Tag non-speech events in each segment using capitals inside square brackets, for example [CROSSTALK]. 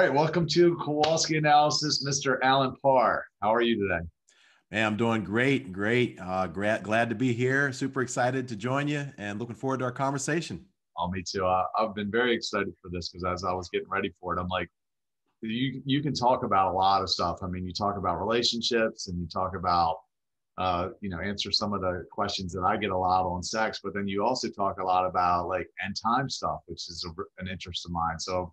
right, welcome to Kowalski Analysis, Mr. Allen Parr. How are you today? Man, I'm doing great, great. Uh, glad, glad to be here. Super excited to join you and looking forward to our conversation. Oh, me too. Uh, I've been very excited for this because as I was getting ready for it, I'm like, you you can talk about a lot of stuff. I mean, you talk about relationships and you talk about uh, you know, answer some of the questions that I get a lot on sex, but then you also talk a lot about like end time stuff, which is a, an interest of mine. So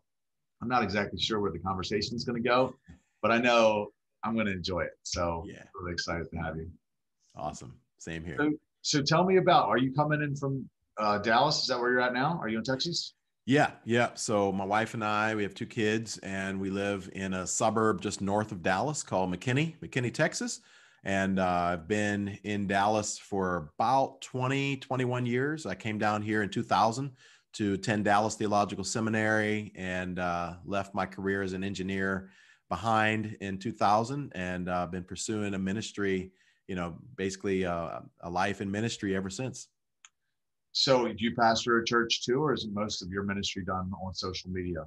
I'm not exactly sure where the conversation is going to go, but I know I'm going to enjoy it. So yeah, really excited to have you. Awesome. Same here. So, so tell me about, are you coming in from uh, Dallas? Is that where you're at now? Are you in Texas? Yeah, yeah. So my wife and I, we have two kids, and we live in a suburb just north of Dallas called McKinney, McKinney, Texas. And uh, I've been in Dallas for about 20, 21 years. I came down here in 2000 to attend Dallas Theological Seminary and uh, left my career as an engineer behind in 2000 and uh, been pursuing a ministry, you know, basically uh, a life in ministry ever since. So, do you pastor a church too, or is most of your ministry done on social media?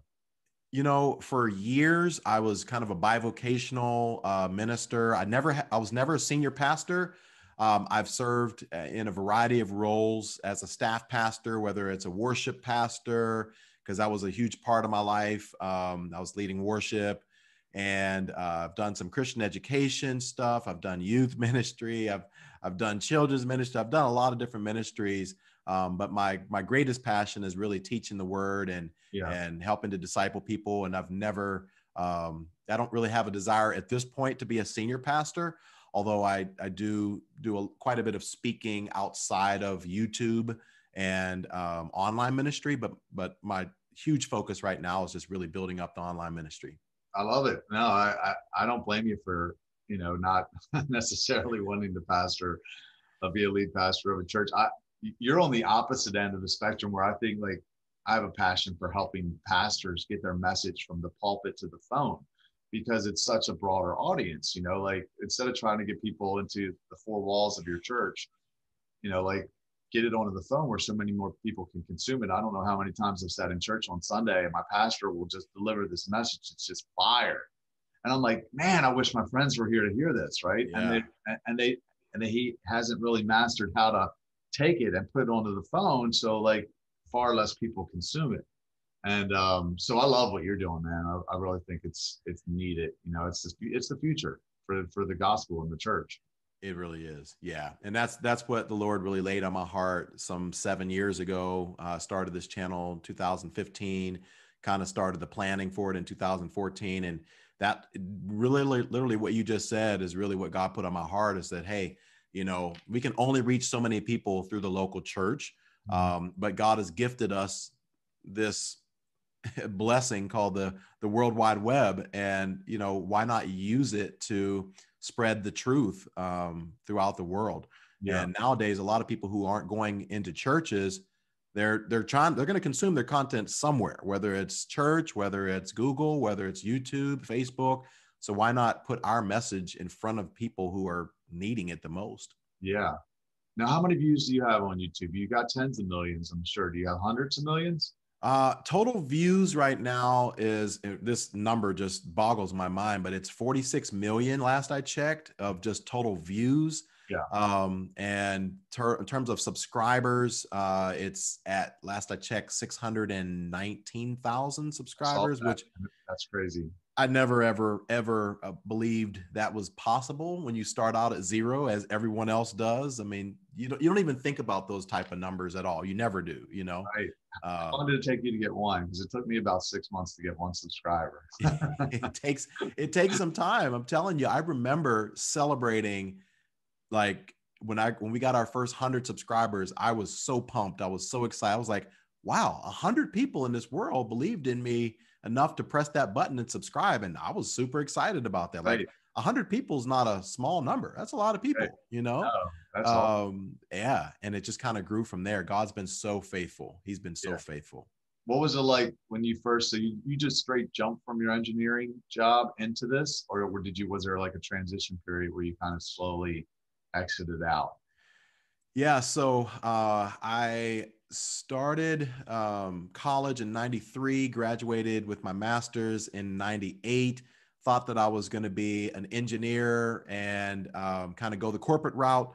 you know for years i was kind of a bivocational uh, minister i never ha- i was never a senior pastor um, i've served uh, in a variety of roles as a staff pastor whether it's a worship pastor because that was a huge part of my life. Um, i was leading worship and uh, i've done some christian education stuff. I've done youth [LAUGHS] ministry. I've i've done children's ministry. I've done a lot of different ministries. Um, but my my greatest passion is really teaching the word and yeah. and helping to disciple people. And I've never um, I don't really have a desire at this point to be a senior pastor, although I I do do a, quite a bit of speaking outside of YouTube and um, online ministry. But but my huge focus right now is just really building up the online ministry. I love it. No, I, I, I don't blame you for you know not [LAUGHS] necessarily wanting to pastor, uh, be a lead pastor of a church. I you're on the opposite end of the spectrum where I think like I have a passion for helping pastors get their message from the pulpit to the phone because it's such a broader audience, you know, like instead of trying to get people into the four walls of your church, you know, like get it onto the phone where so many more people can consume it. I don't know how many times I've sat in church on Sunday and my pastor will just deliver this message. It's just fire. And I'm like, man, I wish my friends were here to hear this. Right. Yeah. And they, and they, and he hasn't really mastered how to take it and put it onto the phone so like far less people consume it and um, so i love what you're doing man. I, I, really think it's it's needed you know it's just it's the future for for the gospel in the church. It really is yeah. And that's that's what the lord really laid on my heart some seven years ago. Uh, started this channel 2015 kind of started the planning for it in 2014 and that really literally what you just said is really what god put on my heart is that hey you know we can only reach so many people through the local church. Mm-hmm. um, but god has gifted us this [LAUGHS] blessing called the the world wide web and you know why not use it to spread the truth um, throughout the world yeah. and nowadays a lot of people who aren't going into churches they're they're trying they're going to consume their content somewhere whether it's church whether it's google whether it's youtube facebook so why not put our message in front of people who are needing it the most. Yeah. Now, how many views do you have on YouTube? You got tens of millions, I'm sure. Do you have hundreds of millions? Uh, total views right now is uh, this number just boggles my mind, but it's 46 million last I checked of just total views. Yeah. Um, and ter- in terms of subscribers, uh, it's at last I checked 619,000 subscribers, which that's crazy. I never ever ever uh, believed that was possible when you start out at zero, as everyone else does. I mean, you don't you don't even think about those type of numbers at all. You never do. You know. Right. Um, How long did it take you to get one? Because it took me about six months to get one subscriber. [LAUGHS] it takes it takes some time. I'm telling you. I remember celebrating, like when I when we got our first hundred subscribers. I was so pumped. I was so excited. I was like, wow, a hundred people in this world believed in me enough to press that button and subscribe. And I was super excited about that. Like a hundred people is not a small number. That's a lot of people, right. you know? No, um, yeah. And it just kind of grew from there. God's been so faithful. He's been so yeah. faithful. What was it like when you first, so you, you just straight jumped from your engineering job into this or did you, was there like a transition period where you kind of slowly exited out? Yeah. So uh, I started um, college in 93 graduated with my master's in 98 thought that i was going to be an engineer and um, kind of go the corporate route.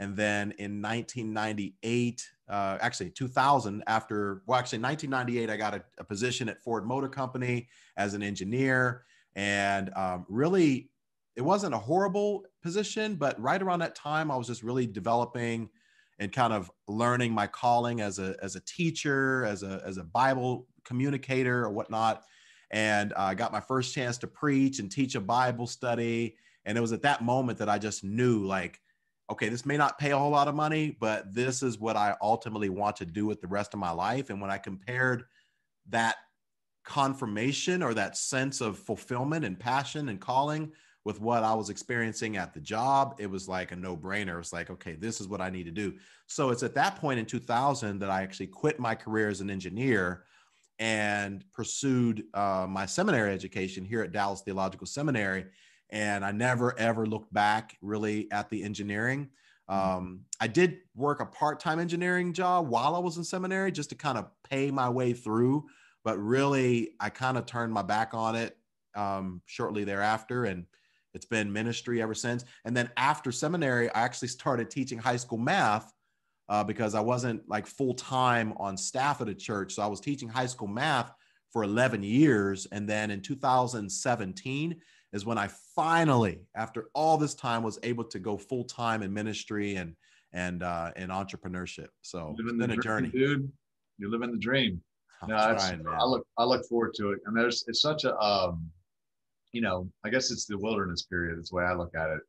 And then in 1998 uh, actually 2000 after well actually 1998 i got a, a, position at ford motor company as an engineer. And um, really it wasn't a horrible position but right around that time i was just really developing and kind of learning my calling as a as a teacher as a as a bible communicator or whatnot and i uh, got my first chance to preach and teach a bible study and it was at that moment that i just knew like okay, this may not pay a whole lot of money, but this is what I ultimately want to do with the rest of my life. And when I compared that confirmation or that sense of fulfillment and passion and calling with what I was experiencing at the job, it was like a no brainer. It was like, okay, this is what I need to do. So it's at that point in 2000 that I actually quit my career as an engineer and pursued uh, my seminary education here at Dallas Theological Seminary and I never ever looked back really at the engineering. Um, I did work a part-time engineering job while I was in seminary just to kind of pay my way through, but really I kind of turned my back on it um, shortly thereafter, and it's been ministry ever since. And then after seminary, I actually started teaching high school math uh, because I wasn't like full time on staff at a church, so I was teaching high school math for 11 years, and then in 2017 is when I finally, after all this time, was able to go full time in ministry and and uh, in entrepreneurship. So it's been a dream, journey, dude. You're living the dream. No, trying, I look I look forward to it, and there's it's such a um, you know, I guess it's the wilderness period. It's the way I look at it.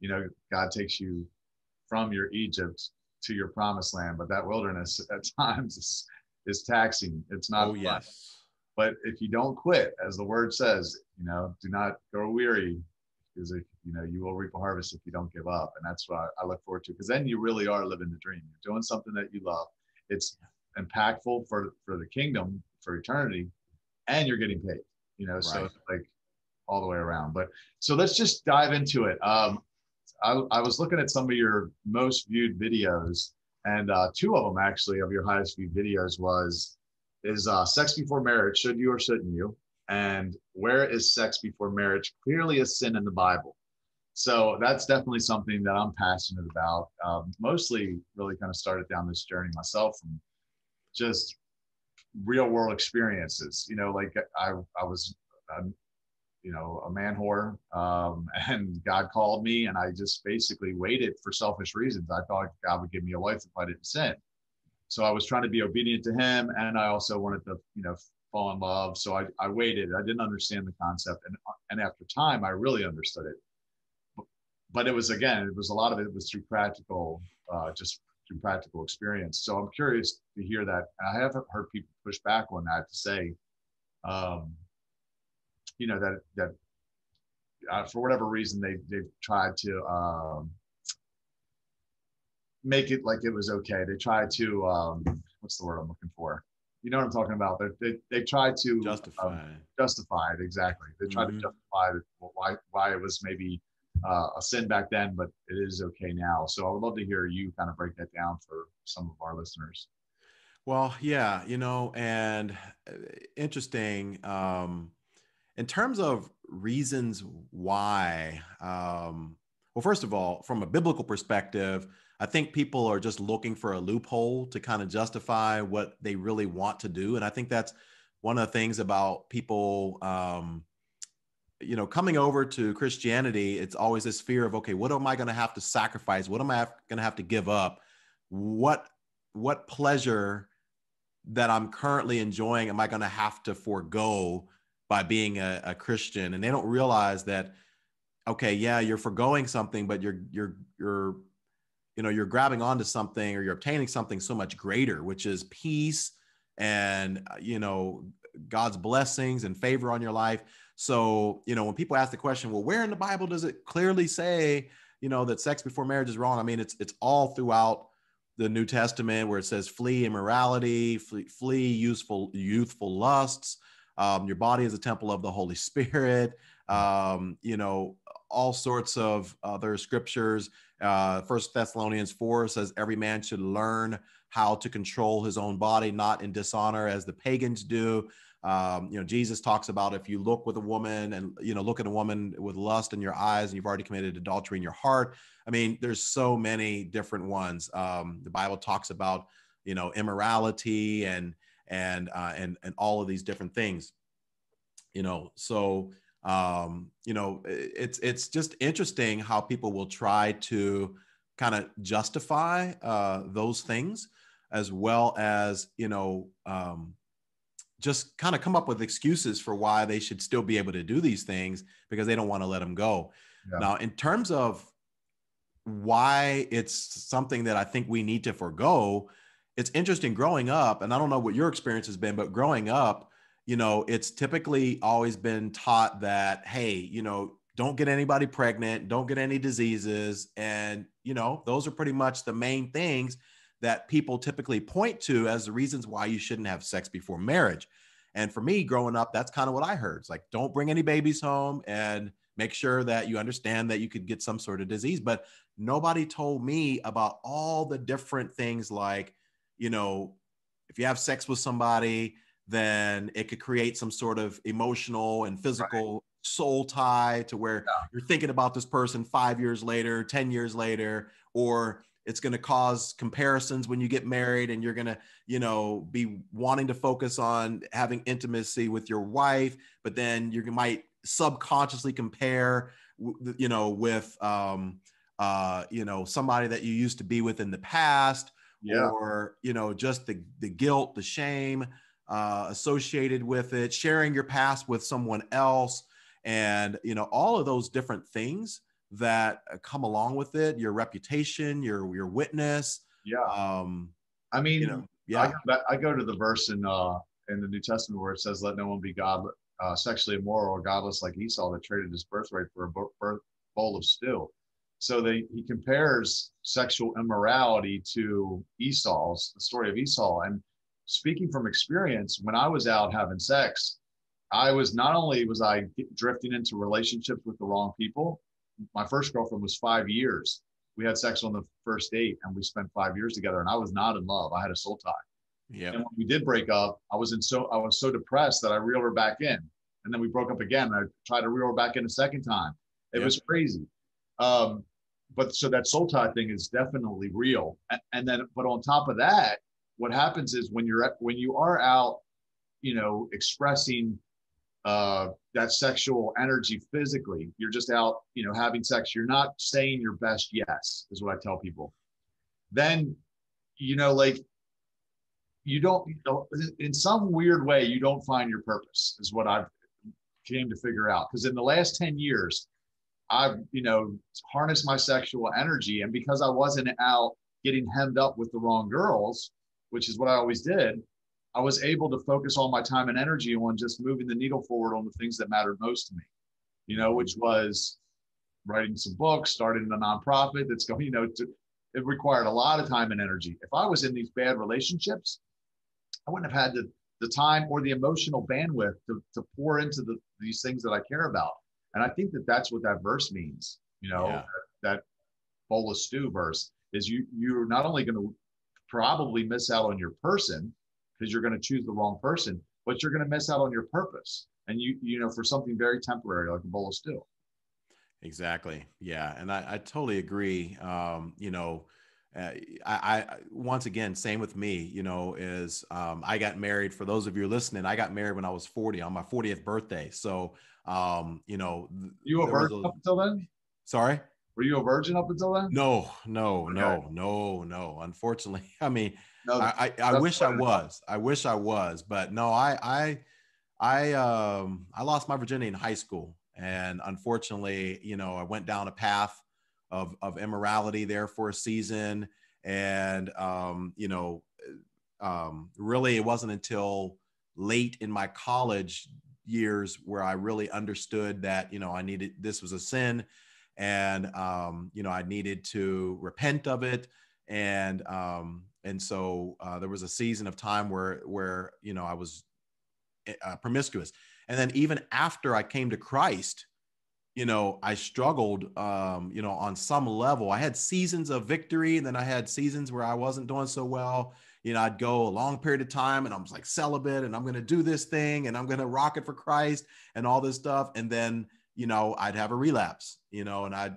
You know, God takes you from your Egypt to your promised land, but that wilderness [LAUGHS] at times is is taxing. It's not. Oh yes. But if you don't quit, as the word says, you know, do not grow weary because if, you know you will reap a harvest if you don't give up, and that's what I, I look forward to. Because then you really are living the dream. You're doing something that you love. It's impactful for for the kingdom for eternity, and you're getting paid. You know, right. so it's like all the way around. But so let's just dive into it. Um, I, I was looking at some of your most viewed videos, and uh, two of them actually of your highest viewed videos was is uh, sex before marriage, should you or shouldn't you? And where is sex before marriage clearly a sin in the Bible? So that's definitely something that I'm passionate about. Um, mostly, really kind of started down this journey myself from just real world experiences. You know, like I, I was, um, you know, a man whore, um, [LAUGHS] and God called me, and I just basically waited for selfish reasons. I thought God would give me a wife if I didn't sin so I was trying to be obedient to him, and I also wanted to, you know, fall in love. So I, I waited. I didn't understand the concept, and and after time, I really understood it. But it was again, it was a lot of it was through practical, uh, just through practical experience. So I'm curious to hear that. I have heard people push back on that to say, um, you know, that that uh, for whatever reason they they've tried to um, make it like it was okay. They tried to um, what's the word I'm looking for? You know what I'm talking about? They they, they try to justify um, justify it exactly. They tried mm-hmm. to justify why why it was maybe uh, a sin back then, but it is okay now. So I would love to hear you kind of break that down for some of our listeners. Well, yeah, you know, and uh, interesting. Um, in terms of reasons why, um, well, first of all, from a biblical perspective, I think people are just looking for a loophole to kind of justify what they really want to do. And I think that's one of the things about people, um, you know, coming over to Christianity. It's always this fear of, okay, what am I going to have to sacrifice? What am I going to have to give up? What what pleasure that I'm currently enjoying am I going to have to forego by being a, a Christian? And they don't realize that okay, yeah, you're foregoing something, but you're you're you're you know you're grabbing onto something or you're obtaining something so much greater which is peace and you know god's blessings and favor on your life so you know when people ask the question well where in the bible does it clearly say you know that sex before marriage is wrong i mean it's it's all throughout the new testament where it says flee immorality flee, flee useful youthful lusts um, your body is a temple of the holy spirit [LAUGHS] um, you know all sorts of other scriptures. Uh, First Thessalonians 4 says every man should learn how to control his own body, not in dishonor as the pagans do. Um, you know, Jesus talks about if you look with a woman and, you know, look at a woman with lust in your eyes and you've already committed adultery in your heart. I mean, there's so many different ones. Um, the Bible talks about, you know, immorality and, and, uh, and, and all of these different things, you know, so, um, you know, it's, it's just interesting how people will try to kind of justify uh, those things as well as, you know, um, just kind of come up with excuses for why they should still be able to do these things because they don't want to let them go. Yeah. Now, in terms of why it's something that I think we need to forego, it's interesting growing up, and I don't know what your experience has been, but growing up, you know, it's typically always been taught that, hey, you know, don't get anybody pregnant, don't get any diseases. And, you know, those are pretty much the main things that people typically point to as the reasons why you shouldn't have sex before marriage. And for me, growing up, that's kind of what I heard. It's like, don't bring any babies home and make sure that you understand that you could get some sort of disease. But nobody told me about all the different things like, you know, if you have sex with somebody, then it could create some sort of emotional and physical right. soul tie to where yeah. you're thinking about this person five years later, 10 years later, or it's going to cause comparisons when you get married and you're going to you know be wanting to focus on having intimacy with your wife but then you might subconsciously compare you know with um uh you know somebody that you used to be with in the past yeah. or you know just the the guilt the shame uh, associated with it sharing your past with someone else and you know all of those different things that uh, come along with it your reputation your your witness yeah. um i mean you know, yeah. I, I, go to the verse in uh in the new testament where it says let no one be god uh, sexually immoral or godless like esau that traded his birthright for a birth, bowl of stew so they, he compares sexual immorality to esau's the story of esau and speaking from experience when i was out having sex i was not only was i drifting into relationships with the wrong people my first girlfriend was five years. We had sex on the first date and we spent five years together and I was not in love. I had a soul tie. Yeah. And when we did break up, I was in so I was so depressed that I reeled her back in. And then we broke up again. I tried to reel her back in a second time. It was crazy. Um, but so that soul tie thing is definitely real. And, then, but on top of that, what happens is when you're when you are out, you know, expressing uh, that sexual energy physically. You're just out, you know, having sex. You're not saying your best yes, is what I tell people. Then, you know, like you don't, you know, in some weird way, you don't find your purpose, is what I've came to figure out. Because in the last 10 years, I've, you know, harnessed my sexual energy. And because I wasn't out getting hemmed up with the wrong girls, which is what I always did, I was able to focus all my time and energy on just moving the needle forward on the things that mattered most to me, you know, which was writing some books, starting a nonprofit that's going, you know, to, it required a lot of time and energy. If I was in these bad relationships, I wouldn't have had the, the time or the emotional bandwidth to, to pour into the, these things that I care about. And I think that that's what that verse means, you know, yeah. that, that bowl of stew verse is you, you're not only going to probably miss out on your person, because you're going to choose the wrong person, but you're going to miss out on your purpose. And you, you know, for something very temporary like a bowl of stew. Exactly. Yeah. And I, I totally agree. Um, you know, uh, I, I, once again, same with me, you know, is um, I got married for those of you listening, I got married when I was 40 on my 40th birthday. So, um, you know, you a virgin a, up until then? Sorry. Were you a virgin up until then? No, no, okay. no, no, no. Unfortunately, [LAUGHS] I mean, no, I, I, I wish I was. I wish I was, but no, I, I, I, um, I lost my virginity in high school, and unfortunately, you know, I went down a path of of immorality there for a season, and um, you know, um, really, it wasn't until late in my college years where I really understood that you know I needed this was a sin, and um, you know I needed to repent of it, and um, and so uh, there was a season of time where where you know I was eh, uh, promiscuous, and then even after I came to Christ, you know, I struggled, um, you know, on some level. I had seasons of victory, and then I had seasons where I wasn't doing so well. You know, I'd go a long period of time and I'm like celibate and I'm going to do this thing and I'm going to rock it for Christ and all this stuff. And then, you know, I'd have a relapse, you know, and I'd,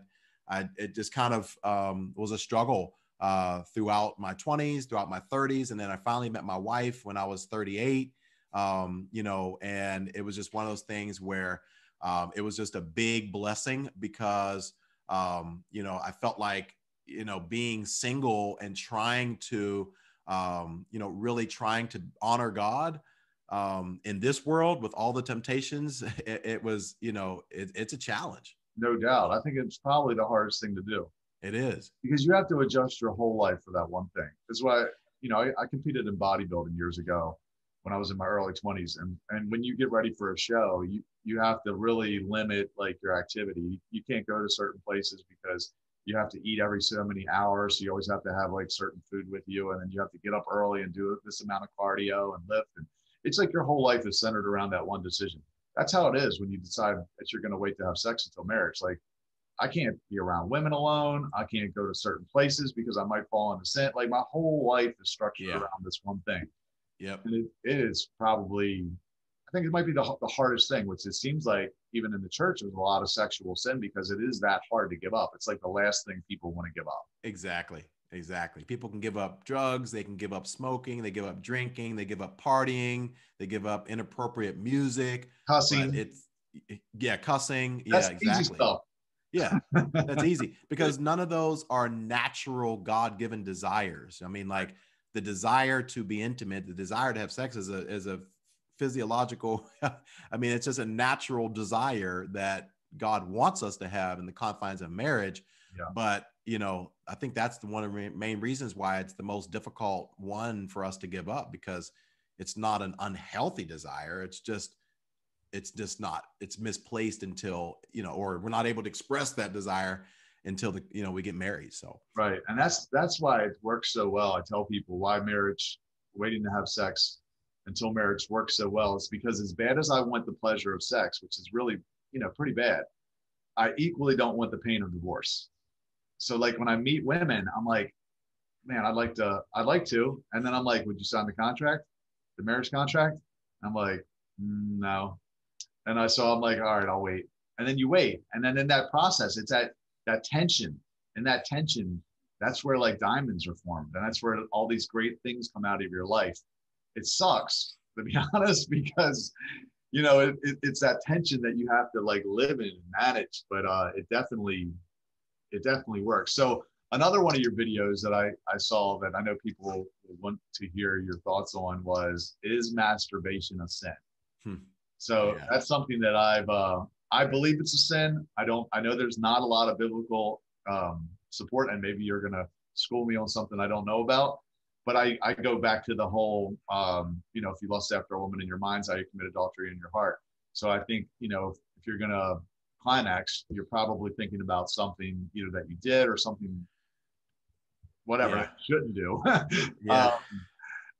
I, it just kind of um, was a struggle uh, throughout my 20s, throughout my 30s. And then I finally met my wife when I was 38, um, you know, and it was just one of those things where um, it was just a big blessing because, um, you know, I felt like, you know, being single and trying to, um, you know, really trying to honor God um, in this world with all the temptations, [LAUGHS] it, it was, you know, it, it's a challenge. No doubt. I think it's probably the hardest thing to do. It is because you have to adjust your whole life for that one thing. That's why, you know, I, I competed in bodybuilding years ago when I was in my early 20s. And and when you get ready for a show, you you have to really limit like your activity. You can't go to certain places because you have to eat every so many hours. So you always have to have like certain food with you, and then you have to get up early and do this amount of cardio and lift. And it's like your whole life is centered around that one decision. That's how it is when you decide that you're going to wait to have sex until marriage. Like I can't be around women alone. I can't go to certain places because I might fall into sin. Like my whole life is structured yeah. around this one thing. Yep. And it, it is probably, I think it might be the, the hardest thing, which it seems like even in the church, there's a lot of sexual sin because it is that hard to give up. It's like the last thing people want to give up. Exactly. Exactly. People can give up drugs, they can give up smoking, they give up drinking, they give up partying, they give up inappropriate music, cussing. It's yeah, cussing. That's yeah, exactly. Yeah, that's easy [LAUGHS] because none of those are natural God-given desires. I mean, like the desire to be intimate, the desire to have sex is a is a physiological. [LAUGHS] I mean, it's just a natural desire that God wants us to have in the confines of marriage. Yeah. But you know, I think that's the one of the main reasons why it's the most difficult one for us to give up because it's not an unhealthy desire. It's just it's just not it's misplaced until you know or we're not able to express that desire until the you know we get married so right and that's that's why it works so well i tell people why marriage waiting to have sex until marriage works so well it's because as bad as i want the pleasure of sex which is really you know pretty bad i equally don't want the pain of divorce. So like when i meet women i'm like man i'd like to i'd like to and then i'm like would you sign the contract? The marriage contract? I'm like no. And i saw i'm like all right i'll wait. And then you wait and then in that process it's that that tension and that tension that's where like diamonds are formed and that's where all these great things come out of your life it sucks to be [LAUGHS] honest because you know it, it, it's that tension that you have to like live in and manage but uh it definitely it definitely works so another one of your videos that i i saw that i know people want to hear your thoughts on was is masturbation a sin hmm. so yeah. that's something that i've uh I believe it's a sin. I don't. I know there's not a lot of biblical um, support, and maybe you're to school me on something I don't know about. But I, I go back to the whole, um, you know, if you lust after a woman in your mind's eye, you commit adultery in your heart. So I think, you know, if, you're going to climax, you're probably thinking about something either that you did or something, whatever yeah. you shouldn't do. [LAUGHS] yeah. Um,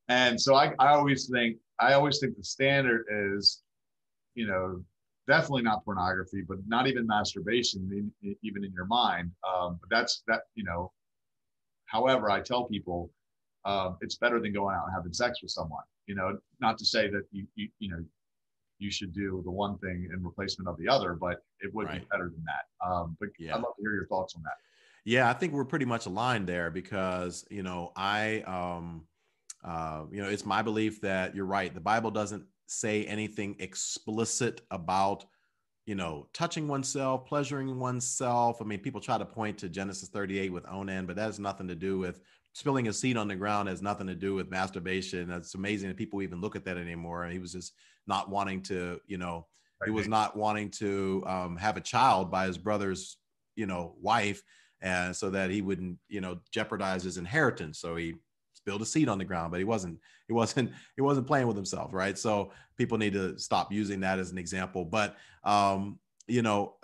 and so I, I always think, I always think the standard is, you know, definitely not pornography, but not even masturbation, even in your mind. Um, but that's that, you know. However, I tell people um, it's better than going out and having sex with someone. You know, not to say that you you, you know you should do the one thing in replacement of the other, but it would right. be better than that. Um, but yeah. I'd love to hear your thoughts on that. Yeah, I think we're pretty much aligned there because you know I um, uh, you know it's my belief that you're right. The Bible doesn't say anything explicit about you know touching oneself pleasuring oneself i mean people try to point to genesis 38 with onan but that has nothing to do with spilling a seed on the ground has nothing to do with masturbation That's amazing that people even look at that anymore and he was just not wanting to you know he was not wanting to um, have a child by his brother's you know wife and so that he wouldn't you know jeopardize his inheritance so he spilled a seed on the ground, but he wasn't he wasn't [LAUGHS] he wasn't playing with himself, right? So people need to stop using that as an example. But um, you know,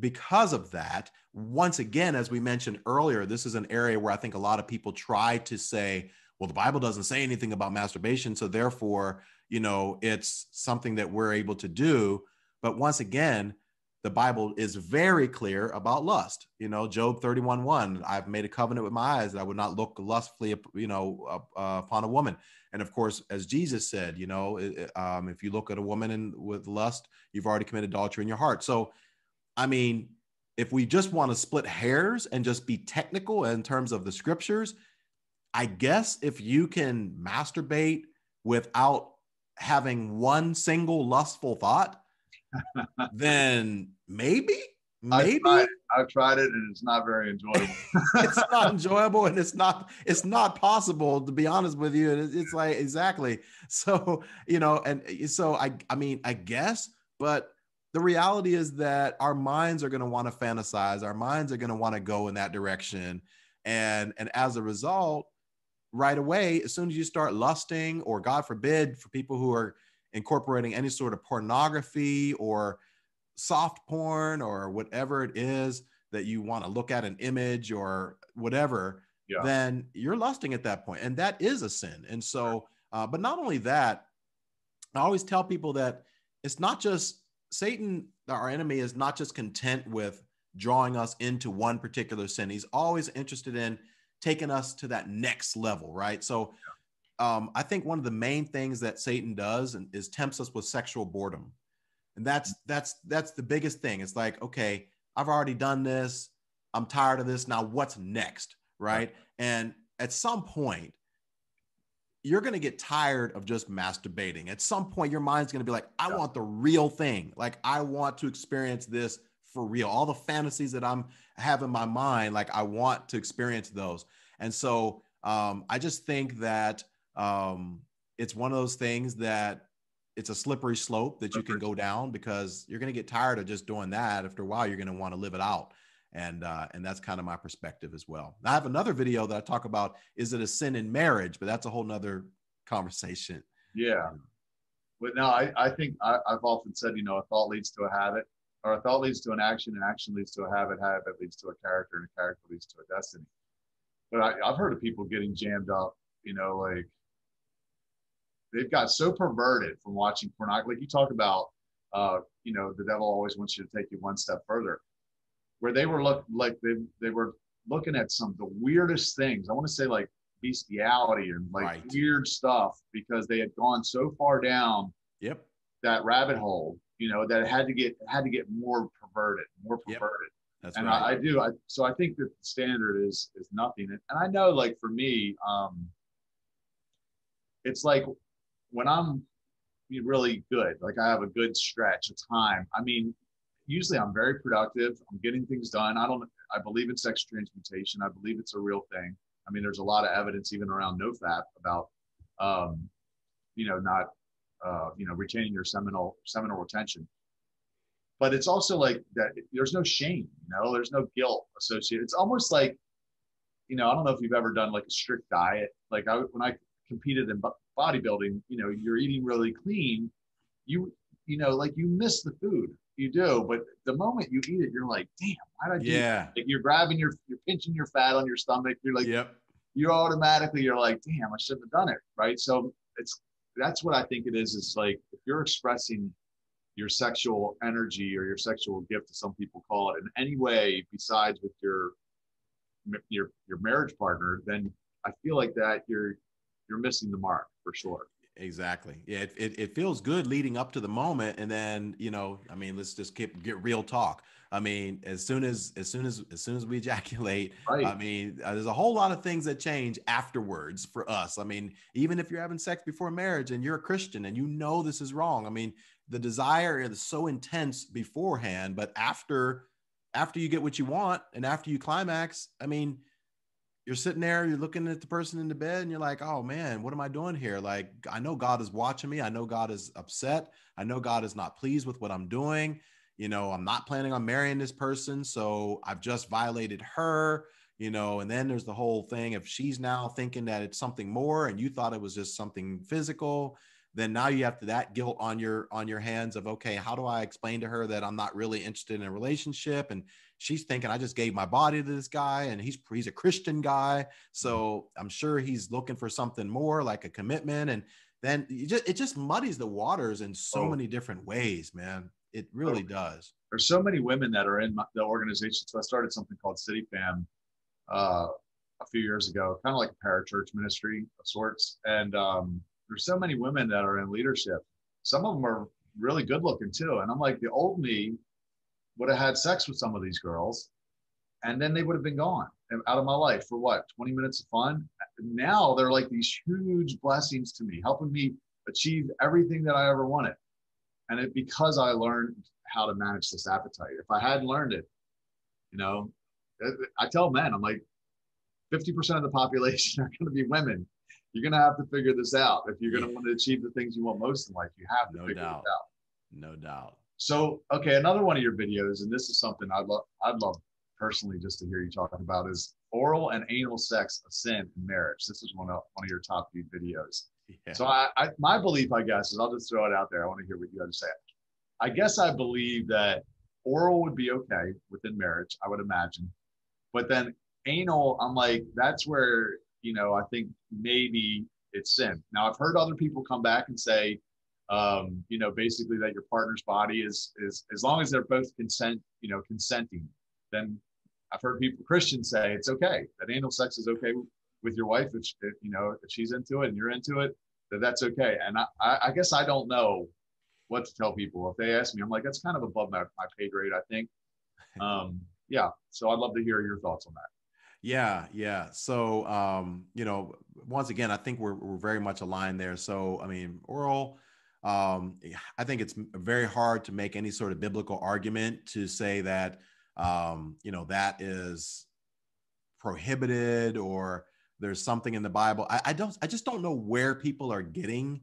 because of that, once again, as we mentioned earlier, this is an area where I think a lot of people try to say, well, the Bible doesn't say anything about masturbation, so therefore, you know, it's something that we're able to do. But once again, the Bible is very clear about lust. You know, Job 31 1, I've made a covenant with my eyes that I would not look lustfully, you know, uh, upon a woman. And of course, as Jesus said, you know, um, if you look at a woman and with lust, you've already committed adultery in your heart. So, I mean, if we just want to split hairs and just be technical in terms of the scriptures, I guess if you can masturbate without having one single lustful thought, [LAUGHS] then maybe, maybe. I've tried, I've tried, it and it's not very enjoyable. [LAUGHS] it's not enjoyable and it's not it's not possible to be honest with you. And it's like exactly. So, you know, and so I I mean, I guess, but the reality is that our minds are going to want to fantasize our minds are going to want to go in that direction. And and as a result right away as soon as you start lusting or god forbid for people who are incorporating any sort of pornography or soft porn or whatever it is that you want to look at an image or whatever yeah. then you're lusting at that point and that is a sin. And so uh, but not only that i always tell people that it's not just Satan, our enemy, is not just content with drawing us into one particular sin. He's always interested in taking us to that next level, right? So um, I think one of the main things that Satan does is tempts us with sexual boredom. And that's that's that's the biggest thing. It's like, okay, I've already done this. I'm tired of this. Now what's next? Right. And at some point, you're going to get tired of just masturbating. At some point, your mind's going to be like, I yeah. want the real thing. Like, I want to experience this for real. All the fantasies that I'm have in my mind, like, I want to experience those. And so, um, I just think that um, it's one of those things that it's a slippery slope that you can go down because you're going to get tired of just doing that. After a while, you're going to want to live it out and uh, and that's kind of my perspective as well. I have another video that I talk about is it a sin in marriage, but that's a whole nother conversation. Yeah, but no, I, I think I, have often said you know a thought leads to a habit, or a thought leads to an action, and action leads to a habit, habit leads to a character, and a character leads to a destiny. But I, I've heard of people getting jammed up, you know, like they've got so perverted from watching pornography. Like you talk about, uh, you know, the devil always wants you to take you one step further where they were look like they they were looking at some of the weirdest things. I want to say like bestiality and like right. weird stuff because they had gone so far down yep that rabbit hole, you know, that had to get had to get more perverted, more perverted. Yep. That's and right. I, I, do. I so I think that the standard is is nothing. And, and I know like for me, um it's like when I'm really good, like I have a good stretch of time. I mean, usually I'm very productive. I'm getting things done. I don't, I believe in sex transmutation. I believe it's a real thing. I mean, there's a lot of evidence even around NoFap about, um, you know, not, uh, you know, retaining your seminal seminal retention. But it's also like that. There's no shame. You know, there's no guilt associated. It's almost like, you know, I don't know if you've ever done like a strict diet. Like I, when I competed in bodybuilding, you know, you're eating really clean. You, you know, like you miss the food you do. But the moment you eat it, you're like, damn, why did I yeah. Like you're grabbing your, you're pinching your fat on your stomach. You're like, yep. You're automatically, you're like, damn, I shouldn't have done it, right? So it's that's what I think it is. It's like if you're expressing your sexual energy or your sexual gift, as some people call it, in any way besides with your your your marriage partner, then I feel like that you're you're missing the mark for sure. Exactly. Yeah, it, it, it, feels good leading up to the moment, and then you know, I mean, let's just keep get real talk. I mean, as soon as as soon as as soon as we [LAUGHS] ejaculate, right. I mean, uh, there's a whole lot of things that change afterwards for us. I mean, even if you're having sex before marriage and you're a Christian and you know this is wrong, I mean, the desire is so intense beforehand, but after after you get what you want and after you climax, I mean, you're sitting there, you're looking at the person in the bed, and you're like, oh man, what am I doing here? Like, I know God is watching me. I know God is upset. I know God is not pleased with what I'm doing. You know, I'm not planning on marrying this person. So I've just violated her, you know, and then there's the whole thing if she's now thinking that it's something more and you thought it was just something physical then now you have to that guilt on your on your hands of okay how do i explain to her that i'm not really interested in a relationship and she's thinking I just gave my body to this guy and he's he's a Christian guy. So mm-hmm. I'm sure he's looking for something more like a commitment. And then it just, it just muddies the waters in so oh. many different ways, man. It really oh. does. there's so many women that are in my, the organization. So I started something called City Fam uh, a few years ago, kind of like a parachurch ministry of sorts. And um, there's so many women that are in leadership. Some of them are really good looking too. And I'm like, the old me would have had sex with some of these girls and then they would have been gone out of my life for what 20 minutes of fun? Now they're like these huge blessings to me helping me achieve everything that i ever wanted. And it because i learned how to manage this appetite. If i hadn't learned it you know i tell men i'm like 50% of the population [LAUGHS] are going to be women. You're going to have to figure this out if you're going to want to achieve the things you want most in life. You have to no figure doubt. it out. No doubt. So, okay, another one of your videos, and this is something I'd love, I'd love personally just to hear you talk about is oral and anal sex a sin in marriage. This is one of one of your top viewed videos. Yeah. So, I, I my belief, I guess, is I'll just throw it out there. I want to hear what you have to say. I guess I believe that oral would be okay within marriage. I would imagine, but then anal, I'm like, that's where you know I think maybe it's sin. Now, I've heard other people come back and say um, you know, basically that your partner's body is is as long as they're both consent, you know, consenting, then I've heard people Christians say it's okay that anal sex is okay with your wife if, if you know if she's into it and you're into it that that's okay. And I, I, guess I don't know what to tell people if they ask me. I'm like that's kind of above my, my pay grade. I think. [LAUGHS] Um, yeah. So I'd love to hear your thoughts on that. Yeah, yeah. So, um, you know, once again, I think we're, we're very much aligned there. So, I mean, oral, um, I think it's very hard to make any sort of biblical argument to say that, um, you know, that is prohibited or there's something in the Bible. I, I don't, I just don't know where people are getting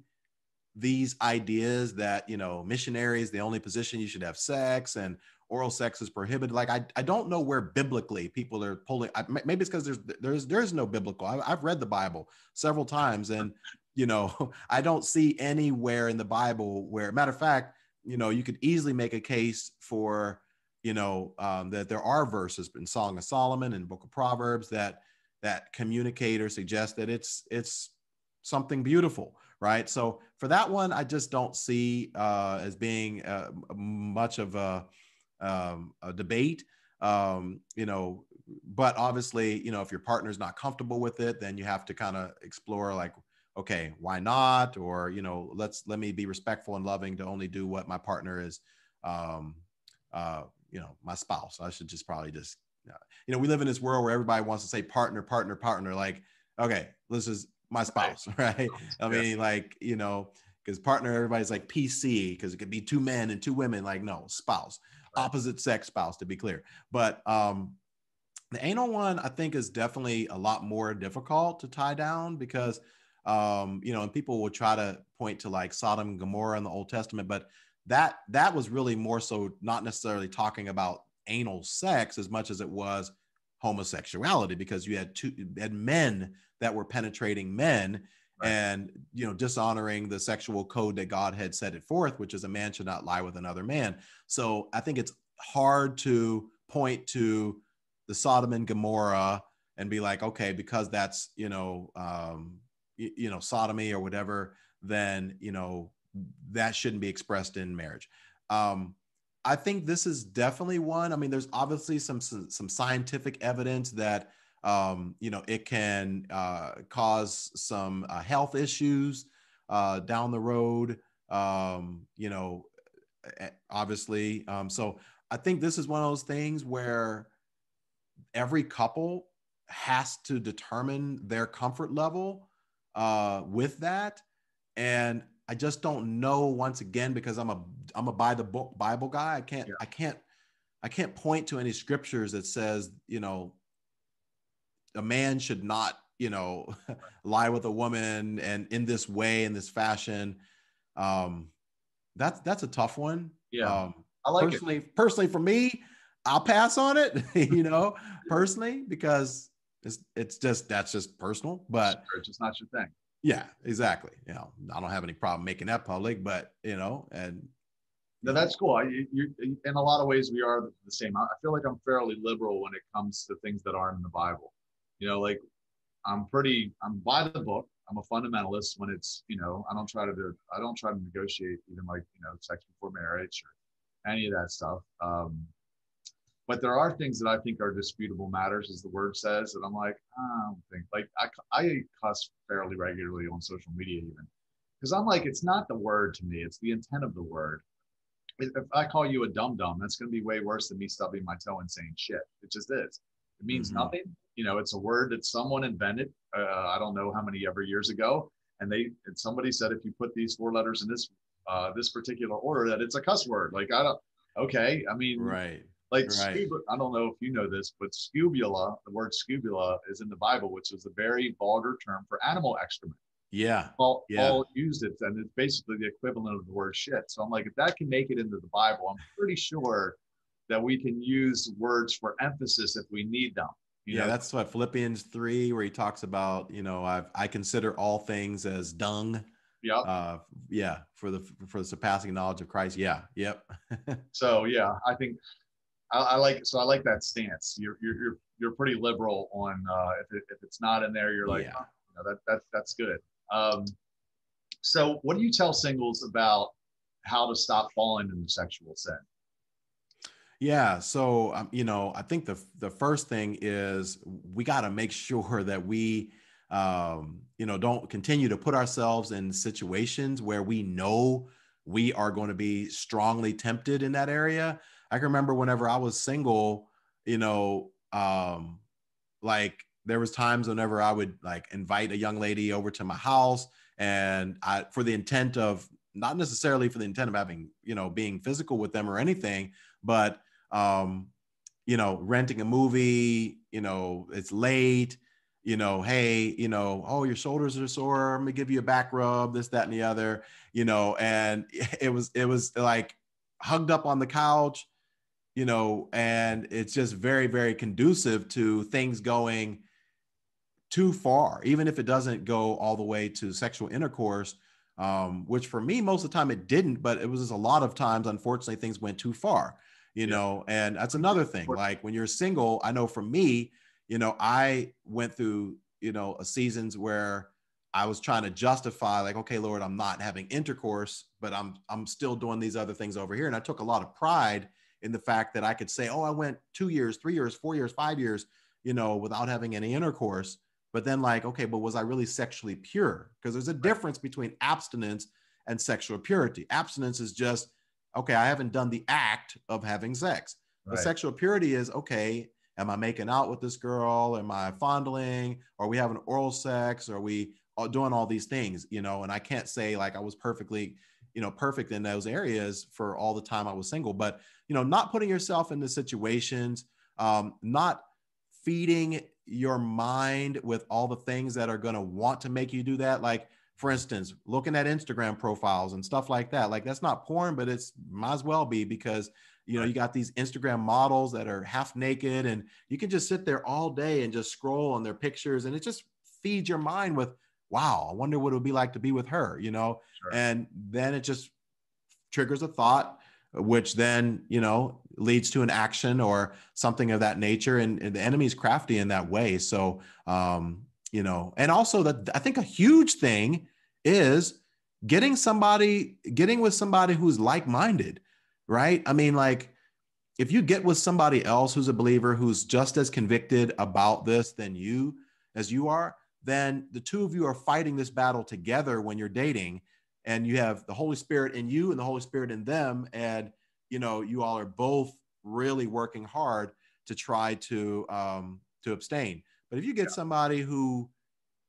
these ideas that, you know, missionaries, the only position you should have sex and oral sex is prohibited. Like, I, I don't know where biblically people are pulling, I, maybe it's because there's, there's, there's no biblical, I, I've read the Bible several times and you know, [LAUGHS] I don't see anywhere in the Bible where, matter of fact, you know, you could easily make a case for, you know, um, that there are verses in Song of Solomon and Book of Proverbs that that communicate or suggest that it's it's something beautiful, right? So for that one, I just don't see uh, as being uh, much of a, um, a debate. Um, you know, but obviously, you know, if your partner's not comfortable with it, then you have to kind of explore like okay why not? Or you know let's let me be respectful and loving to only do what my partner is um uh you know my spouse. I should just probably just uh, you know we live in this world where everybody wants to say partner partner partner like okay this is my spouse [LAUGHS] right? I mean like you know because partner everybody's like pc because it could be two men and two women like no spouse opposite sex spouse to be clear. But um the anal one i think is definitely a lot more difficult to tie down because um, you know, and people will try to point to like Sodom and Gomorrah in the Old Testament, but that that was really more so not necessarily talking about anal sex as much as it was homosexuality because you had two had men that were penetrating men right. and you know dishonoring the sexual code that God had set it forth which is a man should not lie with another man so i think it's hard to point to the Sodom and Gomorrah and be like okay because that's you know um, you know sodomy or whatever then you know that shouldn't be expressed in marriage. Um, i think this is definitely one. I mean there's obviously some some, scientific evidence that um, you know it can uh, cause some uh, health issues uh, down the road um, you know obviously. Um, so i think this is one of those things where every couple has to determine their comfort level uh, with that. And I just don't know once again because I'm a I'm a by the book Bible guy. I can't yeah. I can't I can't point to any scriptures that says you know a man should not you know [LAUGHS] lie with a woman and in this way in this fashion. Um, that's that's a tough one. Yeah, um, I like personally. it. Personally, for me, I'll pass on it. [LAUGHS] you know, personally because it's it's just that's just personal, but sure, it's just not your thing. Yeah, exactly. You know, I don't have any problem making that public, but you know, and no, that's cool. I, you, in a lot of ways, we are the same. I feel like I'm fairly liberal when it comes to things that aren't in the Bible. You know, like I'm pretty, I'm by the book. I'm a fundamentalist when it's, you know, I don't try to do, I don't try to negotiate even like, you know, sex before marriage or any of that stuff. Um, but there are things that I think are disputable matters, as the word says, and I'm like, I don't think like I I cuss fairly regularly on social media even because I'm like, it's not the word to me, it's the intent of the word. If I call you a dum dum, that's going to be way worse than me stubbing my toe and saying shit. It just is. It means mm-hmm. nothing. You know, it's a word that someone invented. Uh, I don't know how many ever years ago, and they and somebody said if you put these four letters in this uh, this particular order, that it's a cuss word. Like I don't. Okay, I mean, right. Like right. scuba, I don't know if you know this, but scubula, the word scubula is in the Bible, which is a very vulgar term for animal excrement. Yeah. Paul, yeah. Paul used it, and it's basically the equivalent of the word shit. So I'm like, if that can make it into the Bible, I'm pretty sure that we can use words for emphasis if we need them. yeah, know? that's what Philippians three, where he talks about, you know, I've, I consider all things as dung. Yeah. Uh, yeah. For the for the surpassing knowledge of Christ. Yeah. Yep. [LAUGHS] so yeah, I think I, I, like so I like that stance. You're you're you're, you're pretty liberal on uh, if it, if it's not in there, you're like, yeah. oh, you know, that that that's good. Um, so, what do you tell singles about how to stop falling into sexual sin? Yeah, so um, you know, I think the the first thing is we got to make sure [LAUGHS] that we, um, you know, don't continue to put ourselves in situations where we know we are going to be strongly tempted in that area. I can remember whenever I was single, you know, um, like there was times whenever I would like invite a young lady over to my house and I for the intent of not necessarily for the intent of having, you know, being physical with them or anything, but um, you know, renting a movie, you know, it's late, you know, hey, you know, oh, your shoulders are sore, I'm gonna give you a back rub, this, that, and the other, you know, and [LAUGHS] it was it was like hugged up on the couch, you know, and it's just very, very conducive to things going too far, even if it doesn't go all the way to sexual intercourse, um, which for me, most of the time it didn't, but it was just a lot of times, unfortunately, things went too far, you yeah. know, and that's another thing. Like when you're single, I know for me, you know, I went through, you know, a seasons where I was trying to justify, like, okay, Lord, I'm not having intercourse, but I'm I'm still doing these other things over here. And I took a lot of pride in the fact that I could say, oh, I went two years, three years, four years, five years, you know, without having any intercourse. But then like okay but was i really sexually pure? Because there's a difference between abstinence and sexual purity. Abstinence is just okay i haven't done the act of having sex. Right. but sexual purity is okay am i making out with this girl? Am i fondling? Are we having oral sex? Are we uh, doing all these things you know? And i can't say like i was perfectly you know perfect in those areas for all the time i was single. But you know not putting yourself into situations um, not feeding your mind with all the things that are going to want to make you do that. Like for instance looking at instagram profiles and stuff like that. Like that's not porn but it's might as well be because you know you got these instagram models that are half naked and you can just sit there all day and just scroll on their pictures and it just feeds your mind with wow i wonder what it would be like to be with her you know? Sure. and then it just triggers a thought which then you know leads to an action or something of that nature. And, and the enemy's crafty in that way. So um you know and also that i think a huge thing is getting somebody getting with somebody who's like-minded right? I mean like if you get with somebody else who's a believer who's just as convicted about this than you as you are then the two of you are fighting this battle together when you're dating and you have the Holy Spirit in you and the Holy Spirit in them. And, you know, you all are both really working hard to try to, um, to abstain. But if you get yeah. somebody who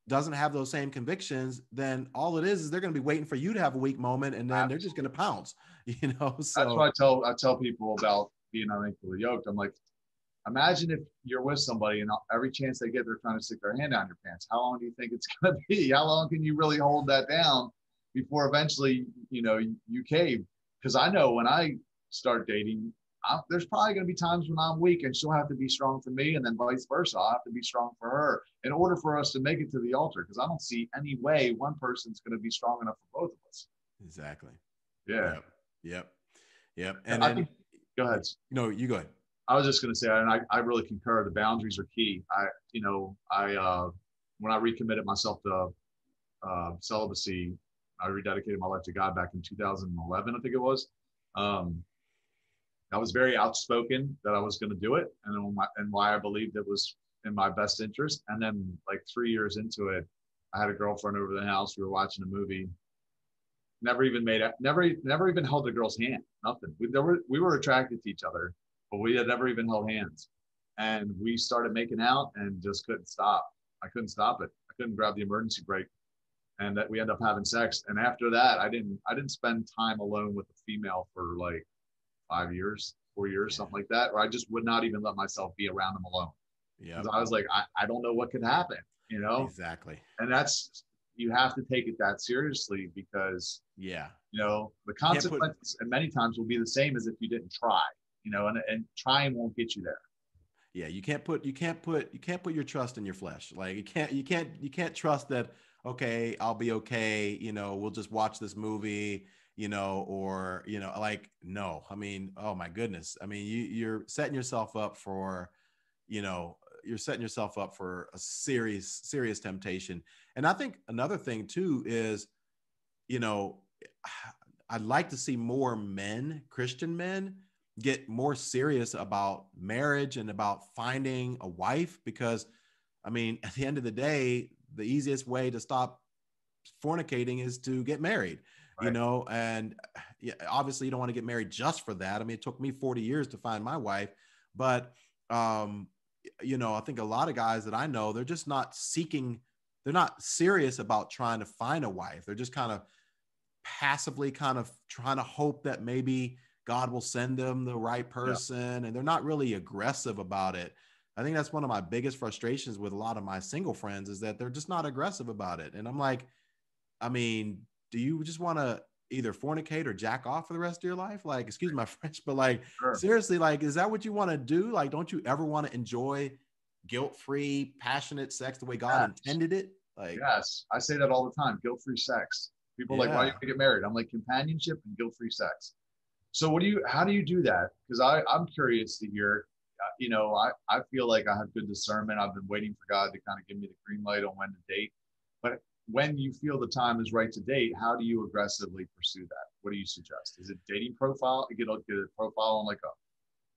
doesn't have those same convictions, then all it is is they're going to be waiting for you to have a weak moment, and then Absolutely. they're just going to pounce. [LAUGHS] You know, so that's what I tell I tell people about being unequally yoked. I'm like, imagine if you're with somebody and every chance they get, they're trying to stick their hand down your pants. How long do you think it's going to be? How long can you really hold that down before eventually, you know, you cave. Because I know when I start dating, I, there's probably going to be times when I'm weak and she'll have to be strong for me, and then vice versa. I'll have to be strong for her in order for us to make it to the altar. Because I don't see any way one person's going to be strong enough for both of us. Exactly. Yeah. Yep. Yep. yep. And I then, think, go ahead. No, you go ahead. I was just going to say, and I, I really concur. The boundaries are key. I, you know, I uh, when I recommitted myself to uh, celibacy I rededicated my life to God back in 2011, I think it was. Um, I was very outspoken that I was going to do it, and my, and why I believed it was in my best interest. And then like three years into it, I had a girlfriend over the house. We were watching a movie. Never even made it. Never never even held a girl's hand. Nothing. We were we were attracted to each other, but we had never even held hands. And we started making out and just couldn't stop. I couldn't stop it. I couldn't grab the emergency brake and that we end up having sex. And after that, I didn't I didn't spend time alone with a female for like five years, four years, something like that. Or I just would not even let myself be around them alone. Yeah. I was like, I, I don't know what could happen, you know? Exactly. And that's you have to take it that seriously because yeah, you know, the consequences put, and many times will be the same as if you didn't try, you know, and, and trying won't get you there yeah you can't put you can't put you can't put your trust in your flesh like you can't you can't you can't trust that okay, I'll be okay. You know, we'll just watch this movie, you know, or, you know, like, no, I mean, oh my goodness. I mean, you, you're setting yourself up for, you know, you're setting yourself up for a serious, serious temptation. And I think another thing too is, you know, [SIGHS] I'd like to see more men, Christian men, get more serious about marriage and about finding a wife because I mean, [LAUGHS] at the end of the day, the easiest way to stop fornicating is to get married right. you know and yeah, obviously you don't want to get married just for that i mean it took me 40 years to find my wife but um you know i think a lot of guys that i know they're just not seeking they're not serious about trying to find a wife they're just kind of passively kind of trying to hope that maybe god will send them the right person yeah. and they're not really aggressive about it I think that's one of my biggest frustrations with a lot of my single friends is that they're just not aggressive about it. And I'm like, I mean, do you just want to either fornicate or jack off for the rest of your life? Like, excuse my [LAUGHS] French, but like, sure. seriously, like, is that what you want to do? Like, don't you ever want to enjoy guilt free, passionate sex the way God yes. intended it? Like, yes, I say that all the time guilt free sex. People yeah. like, why do you get married? I'm like, companionship and guilt free sex. So, what do you, how do you do that? Because I'm curious to hear you know, I, I feel like I have good discernment. I've been waiting for God to kind of give me the green light on when to date. But when you feel the time is right to date, how do you aggressively pursue that? What do you suggest? Is it dating profile? Get a, get a profile on like a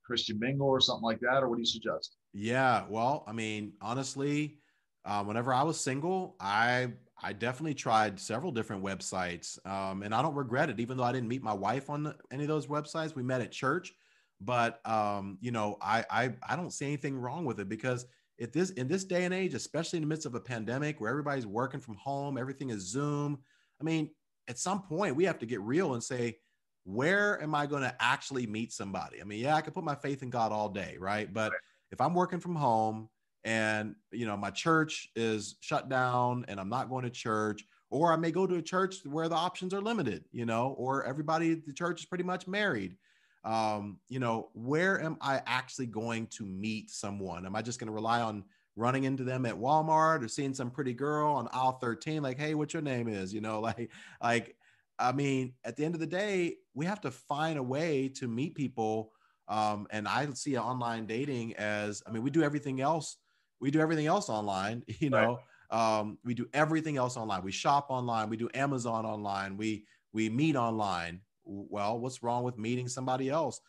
Christian mingle or something like that? Or what do you suggest? Yeah. Well, I mean, honestly, uh, whenever I was single, I I definitely tried several different websites, um, and I don't regret it. Even though I didn't meet my wife on the, any of those websites, we met at church but um, you know, I, I I don't see anything wrong with it because if this in this day and age, especially in the midst of a pandemic where everybody's working from home, everything is Zoom. I mean, at some point we have to get real and say, where am I going to actually meet somebody? I mean, yeah, I can put my faith in God all day, right? But right. if I'm working from home and you know my church is shut down and I'm not going to church, or I may go to a church where the options are limited, you know, or everybody the church is pretty much married um, you know, where am I actually going to meet someone? Am I just going to rely on running into them at Walmart or seeing some pretty girl on aisle 13, like, hey, what your name is? You know, [LAUGHS] like, like, I mean, at the end of the day, we have to find a way to meet people. Um, and I see online dating as, I mean, we do everything else. We do everything else online, [LAUGHS] you know. Right. Um, we do everything else online. We shop online. We do Amazon online. We we meet online well what's wrong with meeting somebody else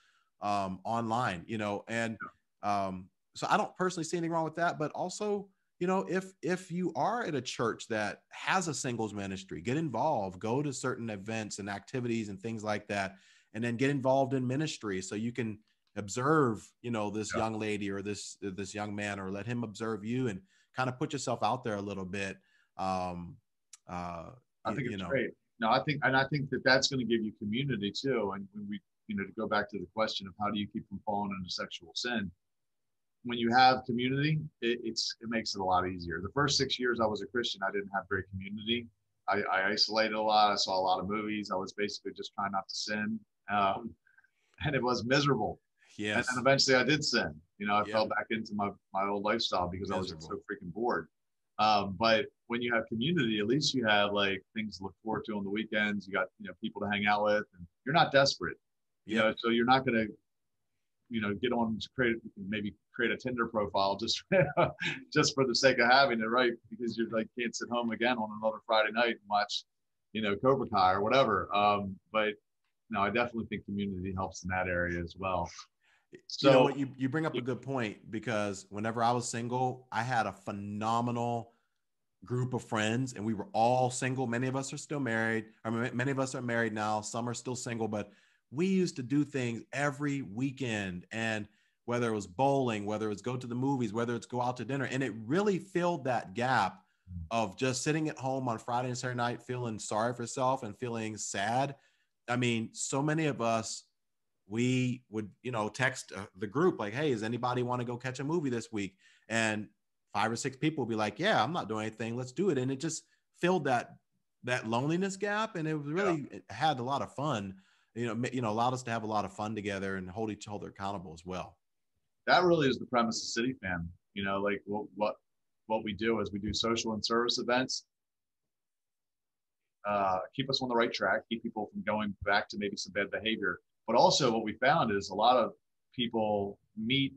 um, online you know and um, so i don't personally see anything wrong with that but also you know if if you are at a church that has a singles ministry get involved go to certain events and activities and things like that and then get involved in ministry so you can observe you know this yeah. young lady or this this young man or let him observe you and kind of put yourself out there a little bit um uh i think you, it's you know, great no, I think, and I think that that's going to give you community too. And when we, you know, to go back to the question of how do you keep from falling into sexual sin, when you have community, it, it's it makes it a lot easier. The first six years I was a Christian, I didn't have great community. I, I isolated a lot. I saw a lot of movies. I was basically just trying not to sin, um, and it was miserable. Yes. And then eventually I did sin. You know, I fell back into my my old lifestyle because miserable. I was so freaking bored. Um, but when you have community, at least you have like things to look forward to on the weekends. You got you know people to hang out with, and you're not desperate. You know, so you're not going to, you know, get on to create maybe create a Tinder profile just [LAUGHS] just for the sake of having it, right? Because you're like can't sit home again on another Friday night and watch, you know, Cobra Kai or whatever. Um, but no, I definitely think community helps in that area as well. So you, know what, you, you bring up a good point because whenever I was single, I had a phenomenal group of friends and we were all single. Many of us are still married. I mean, many of us are married now. Some are still single, but we used to do things every weekend and whether it was bowling, whether it's go to the movies, whether it's go out to dinner. And it really filled that gap of just sitting at home on Friday and Saturday night, feeling sorry for yourself and feeling sad. I mean, so many of us, we would, you know, text uh, the group like, Hey, does anybody want to go catch a movie this week? And five or six people would be like, yeah, I'm not doing anything. Let's do it. And it just filled that, that loneliness gap. And it was really, yeah. it had a lot of fun, you know, you know, allowed us to have a lot of fun together and hold each other accountable as well. That really is the premise of City Fam. You know, like what, what what we do is we do social and service events. Uh, keep us on the right track, keep people from going back to maybe some bad behavior. But also, what we found is a lot of people meet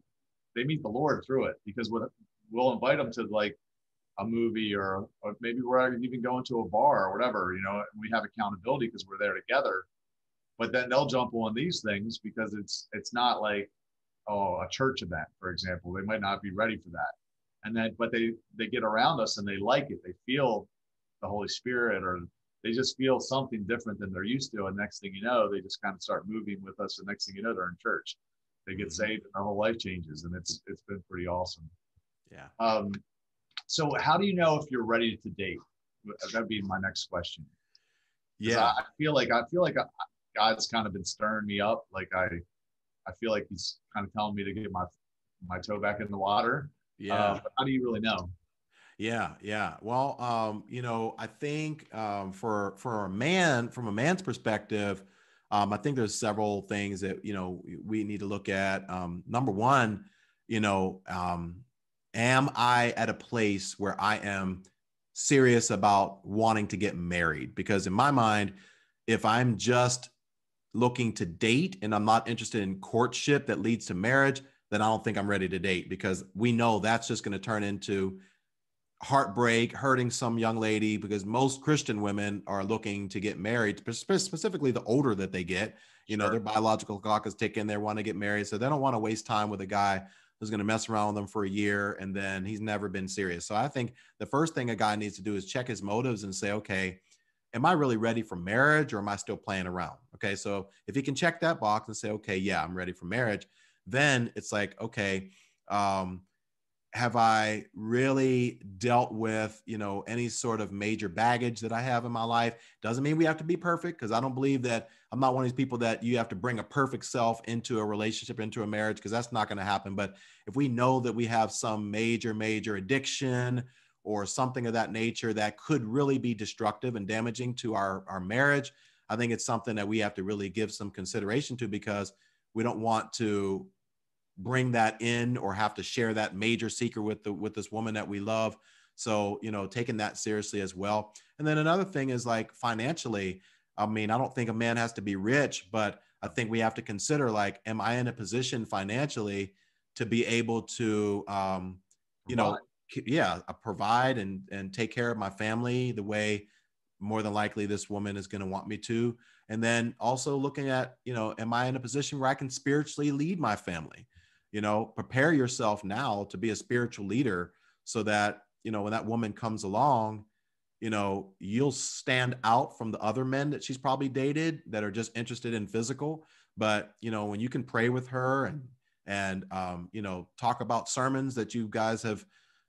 they meet the Lord through it because what we'll invite them to like a movie or, or maybe we're even going to a bar or whatever. You know, we have accountability because we're there together. But then they'll jump on these things because it's it's not like oh a church event, for example. They might not be ready for that and then but they they get around us and they like it they feel the holy spirit or they just feel something different than they're used to and next thing you know they just kind of start moving with us and next thing you know they're in church. They get mm-hmm. saved and their whole life changes and it's it's been pretty awesome. Yeah. Um so how do you know if you're ready to date? That'd be my next question. Yeah. I, I feel like i feel like I, god's kind of been stirring me up like i i feel like he's kind of telling me to get my my toe back in the water. Yeah. Uh, how do you really know? Yeah, yeah. Well, um, you know, I think um, for for a man, from a man's perspective, um, I think there's several things that you know we need to look at. Um, number one, you know, um, am I at a place where I am serious about wanting to get married? Because in my mind, if I'm just looking to date and I'm not interested in courtship that leads to marriage, then I don't think I'm ready to date because we know that's just going to turn into heartbreak, hurting some young lady because most Christian women are looking to get married, specifically the older that they get. You sure. know, their biological clock is ticking, they want to get married. So they don't want to waste time with a guy who's going to mess around with them for a year and then he's never been serious. So I think the first thing a guy needs to do is check his motives and say, okay, am I really ready for marriage or am I still playing around? Okay. So if he can check that box and say, okay, yeah, I'm ready for marriage, then it's like, okay, um, have I really dealt with, you know, any sort of major baggage that I have in my life? Doesn't mean we have to be perfect because I don't believe that I'm not one of these people that you have to bring a perfect self into a relationship, into a marriage, because that's not going to happen. But if we know that we have some major, major addiction or something of that nature that could really be destructive and damaging to our, our marriage, I think it's something that we have to really give some consideration to because we don't want to bring that in or have to share that major secret with the with this woman that we love. So you know taking that seriously as well. And then another thing is like financially i mean i don't think a man has to be rich but i think we have to consider like am i in a position financially to be able to um you know yeah uh, provide and and take care of my family the way more than likely this woman is going to want me to? And then also looking at you know am i in a position where i can spiritually lead my family you know prepare yourself now to be a spiritual leader so that you know when that woman comes along you know you'll stand out from the other men that she's probably dated that are just interested in physical. But you know when you can pray with her and and um, you know talk about sermons that you guys have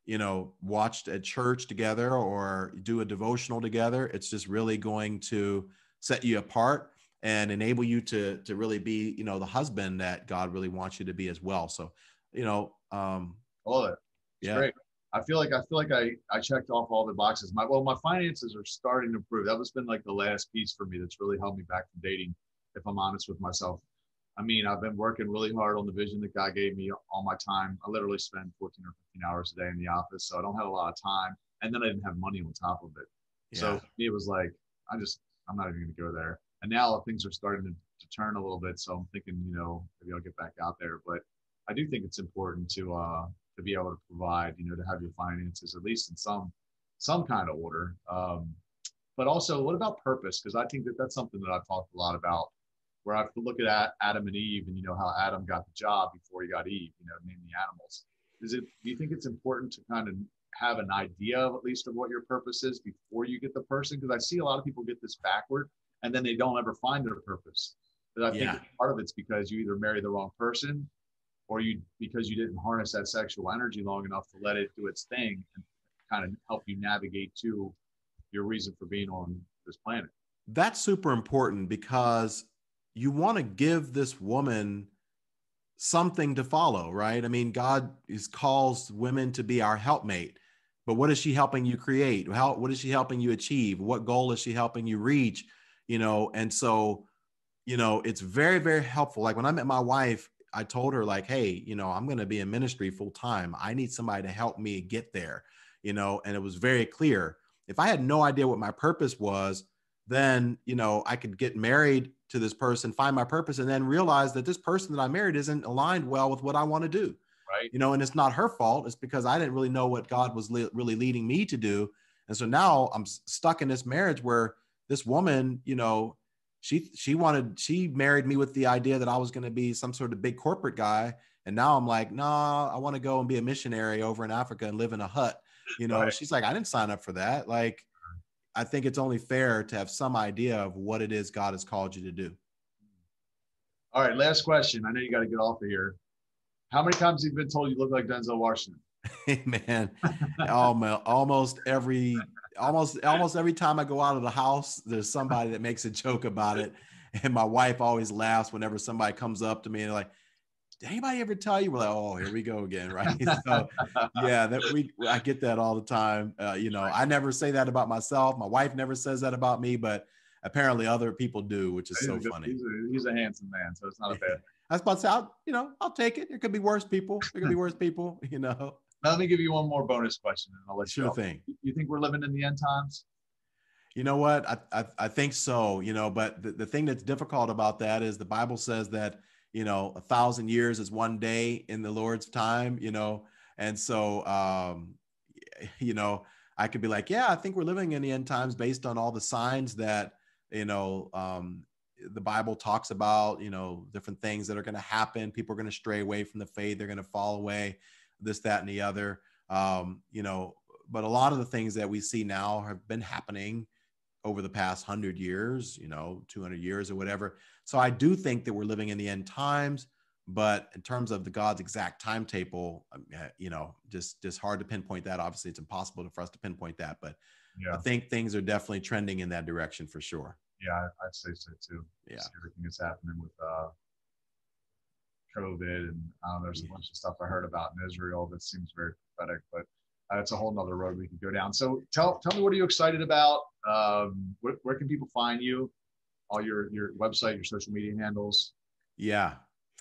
you know watched at church together or do a devotional together it's just really going to set you apart and enable you to to really be you know the husband that god really wants you to be as well. So you know um all that yeah. great. I feel like i feel like i i checked off all the boxes. My well my finances are starting to improve. That was been like the last piece for me that's really held me back from dating if i'm honest with myself. I mean i've been working really hard on the vision that god gave me all my time. I literally spend 14 or 15 hours a day in the office so i don't have a lot of time. And then i didn't have money on top of it. Yeah. so it was like i just i'm not even going to go there and now things are starting to, to turn a little bit. So I'm thinking, you know, maybe I'll get back out there. But I do think it's important to uh, to be able to provide, you know, to have your finances at least in some some kind of order. Um, but also, what about purpose? Because I think that that's something that I've talked a lot about where I look at Adam and Eve, and you know how Adam got the job before he got Eve, you know, name the animals. Is it? Do you think it's important to kind of have an idea of at least of what your purpose is before you get the person? Because I see a lot of people get this backward, and then they don't ever find their purpose. But I yeah. think part of it's because you either marry the wrong person, or you because you didn't harness that sexual energy long enough to let it do its thing and kind of help you navigate to your reason for being on this planet. That's super important because you want to give this woman something to follow, right? I mean, God is calls women to be our helpmate, but what is she helping you create? How what is she helping you achieve? What goal is she helping you reach? You know, and so, you know, it's very, very helpful. Like when I met my wife, I told her, like, hey, you know, I'm going to be in ministry full time. I need somebody to help me get there, you know, and it was very clear. If I had no idea what my purpose was, then, you know, I could get married to this person, find my purpose, and then realize that this person that I married isn't aligned well with what I want to do. Right. You know, and it's not her fault. It's because I didn't really know what God was li- really leading me to do. And so now I'm stuck in this marriage where this woman, you know, she she wanted she married me with the idea that I was going to be some sort of big corporate guy, and now I'm like, nah, I want to go and be a missionary over in Africa and live in a hut. You know, right. she's like, I didn't sign up for that. Like, I think it's only fair to have some idea of what it is God has called you to do. All right, last question. I know you got to get off of here. How many times have you been told you look like Denzel Washington? Hey [LAUGHS] man, almost almost every almost almost every time I go out of the house, there's somebody that makes a joke about it, [LAUGHS] and my wife always laughs whenever somebody comes up to me and like, did anybody ever tell you? We're like, oh, here we go again, [LAUGHS] right? so, yeah, that we I get that all the time. Uh, you know, I never say that about myself. My wife never says that about me, but apparently other people do, which is he's so funny. He's a, he's a, handsome man, so it's not a bad. [LAUGHS] I was about to say, I'll, you know, I'll take it. There could be worse people. There could be worse people, you know. Now, let me give you one more bonus question, and I'll let sure you. Sure thing. You think we're living in the end times? You know what? I, I, I think so. You know, but the, the thing that's difficult about that is the Bible says that you know a thousand years is one day in the lord's time you know and so um [LAUGHS] you know i could be like yeah i think we're living in the end times based on all the signs that you know um the bible talks about you know different things that are going to happen people are going to stray away from the faith they're going to fall away this that and the other um you know but a lot of the things that we see now have been happening over the past 100 years you know 200 years or whatever so I do think that we're living in the end times, but in terms of the God's exact timetable, um, you know, just just hard to pinpoint that. Obviously, it's impossible for us to pinpoint that, but yeah. I think things are definitely trending in that direction for sure. Yeah, I'd say so too. Yeah, everything that's happening with uh, COVID, and um, there's a bunch of stuff I heard about in Israel that seems very prophetic, but that's a whole nother road we could go down. So tell tell me what are you excited about? Um, where, where can people find you? all your your website, your social media handles? Yeah.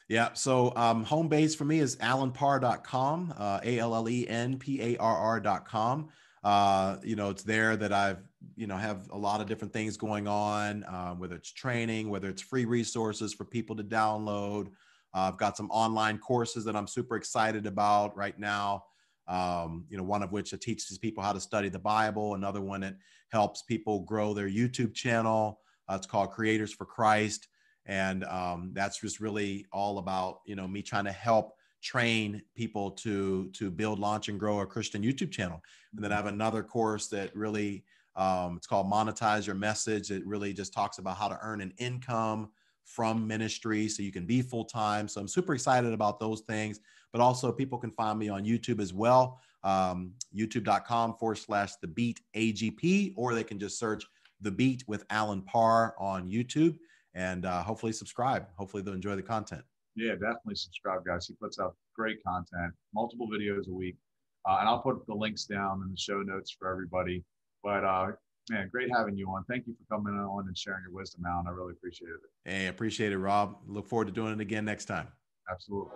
Yeah. So um, home base for me is allenparr.com, uh, A L L E N P A R R.com. Uh, you know, it's there that I've, you know, have a lot of different things going on, uh, whether it's training, whether it's free resources for people to download. Uh, I've got some online courses that I'm super excited about right now. Um, you know, one of which teaches people how to study the Bible, another one that helps people grow their YouTube channel. Uh, it's called Creators for Christ, and um, that's just really all about you know me trying to help train people to to build, launch, and grow a Christian YouTube channel. And then I have another course that really um, it's called Monetize Your Message. It really just talks about how to earn an income from ministry so you can be full time. So I'm super excited about those things. But also, people can find me on YouTube as well, um, youtube.com forward slash the beat AGP, or they can just search the Beat with Allen Parr on YouTube and uh, hopefully subscribe. Hopefully they'll enjoy the content. Yeah, definitely subscribe, guys. He puts out great content, multiple videos a week. Uh, and I'll put the links down in the show notes for everybody. But uh, man, great having you on. Thank you for coming on and sharing your wisdom, Allen. I really appreciate it. Hey, appreciate it, Rob. Look forward to doing it again next time. Absolutely.